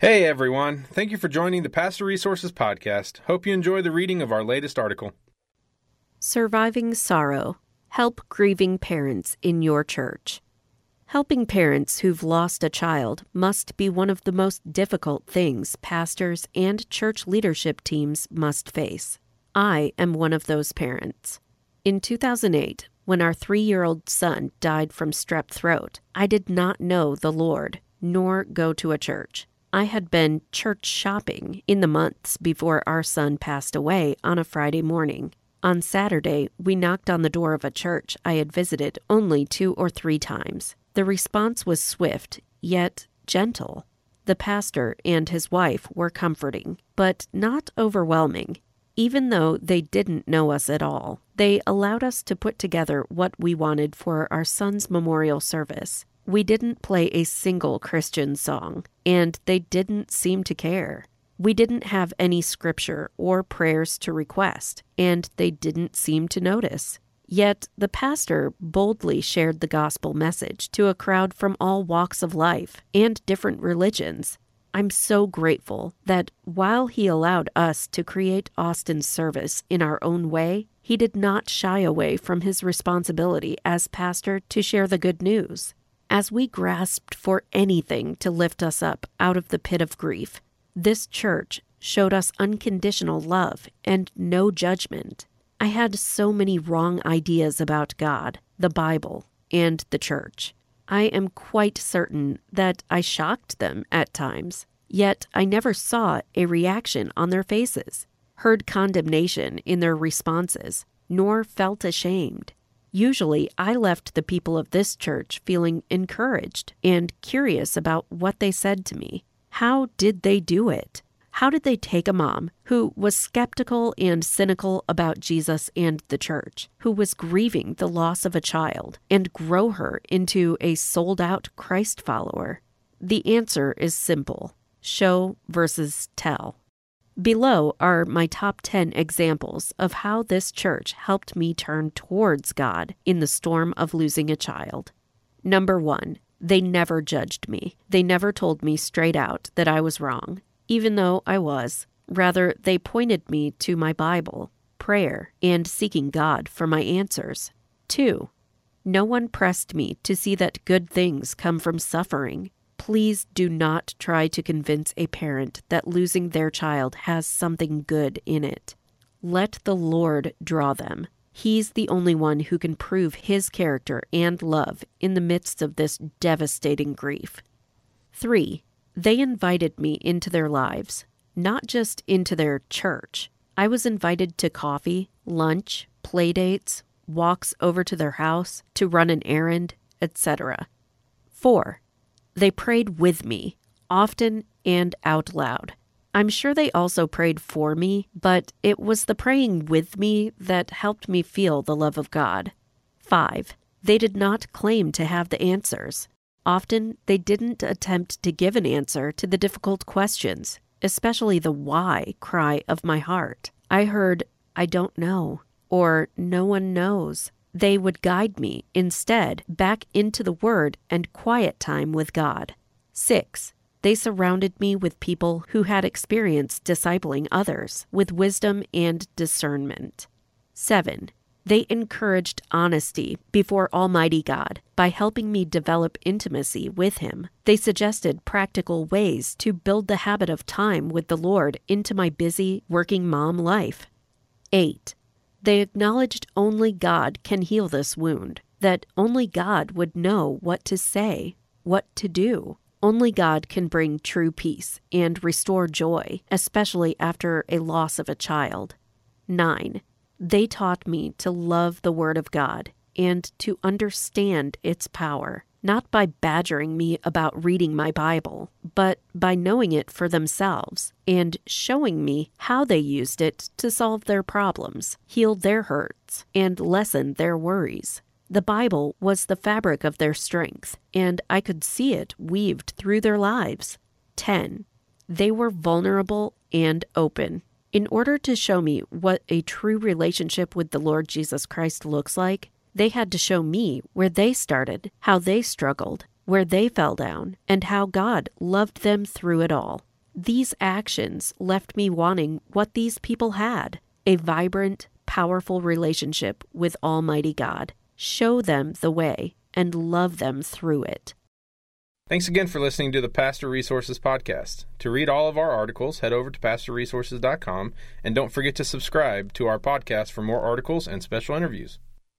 Hey everyone, thank you for joining the Pastor Resources Podcast. Hope you enjoy the reading of our latest article. Surviving Sorrow Help Grieving Parents in Your Church. Helping parents who've lost a child must be one of the most difficult things pastors and church leadership teams must face. I am one of those parents. In 2008, when our three year old son died from strep throat, I did not know the Lord nor go to a church. I had been church shopping in the months before our son passed away on a Friday morning. On Saturday, we knocked on the door of a church I had visited only two or three times. The response was swift, yet gentle. The pastor and his wife were comforting, but not overwhelming. Even though they didn't know us at all, they allowed us to put together what we wanted for our son's memorial service. We didn't play a single Christian song, and they didn't seem to care. We didn't have any scripture or prayers to request, and they didn't seem to notice. Yet the pastor boldly shared the gospel message to a crowd from all walks of life and different religions. I'm so grateful that while he allowed us to create Austin's service in our own way, he did not shy away from his responsibility as pastor to share the good news. As we grasped for anything to lift us up out of the pit of grief, this church showed us unconditional love and no judgment. I had so many wrong ideas about God, the Bible, and the church. I am quite certain that I shocked them at times, yet I never saw a reaction on their faces, heard condemnation in their responses, nor felt ashamed. Usually, I left the people of this church feeling encouraged and curious about what they said to me. How did they do it? How did they take a mom who was skeptical and cynical about Jesus and the church, who was grieving the loss of a child, and grow her into a sold out Christ follower? The answer is simple show versus tell. Below are my top 10 examples of how this church helped me turn towards God in the storm of losing a child. Number one, they never judged me. They never told me straight out that I was wrong, even though I was. Rather, they pointed me to my Bible, prayer, and seeking God for my answers. Two, no one pressed me to see that good things come from suffering. Please do not try to convince a parent that losing their child has something good in it. Let the Lord draw them. He's the only one who can prove his character and love in the midst of this devastating grief. 3. They invited me into their lives, not just into their church. I was invited to coffee, lunch, playdates, walks over to their house, to run an errand, etc. 4. They prayed with me, often and out loud. I'm sure they also prayed for me, but it was the praying with me that helped me feel the love of God. 5. They did not claim to have the answers. Often, they didn't attempt to give an answer to the difficult questions, especially the why cry of my heart. I heard, I don't know, or no one knows. They would guide me, instead, back into the Word and quiet time with God. 6. They surrounded me with people who had experience discipling others with wisdom and discernment. 7. They encouraged honesty before Almighty God by helping me develop intimacy with Him. They suggested practical ways to build the habit of time with the Lord into my busy working mom life. 8. They acknowledged only God can heal this wound, that only God would know what to say, what to do. Only God can bring true peace and restore joy, especially after a loss of a child. 9. They taught me to love the Word of God and to understand its power, not by badgering me about reading my Bible, but by knowing it for themselves and showing me how they used it to solve their problems, heal their hurts, and lessen their worries. The Bible was the fabric of their strength, and I could see it weaved through their lives. 10. They were vulnerable and open. In order to show me what a true relationship with the Lord Jesus Christ looks like, they had to show me where they started, how they struggled, where they fell down, and how God loved them through it all. These actions left me wanting what these people had a vibrant, powerful relationship with Almighty God. Show them the way and love them through it. Thanks again for listening to the Pastor Resources Podcast. To read all of our articles, head over to pastorresources.com and don't forget to subscribe to our podcast for more articles and special interviews.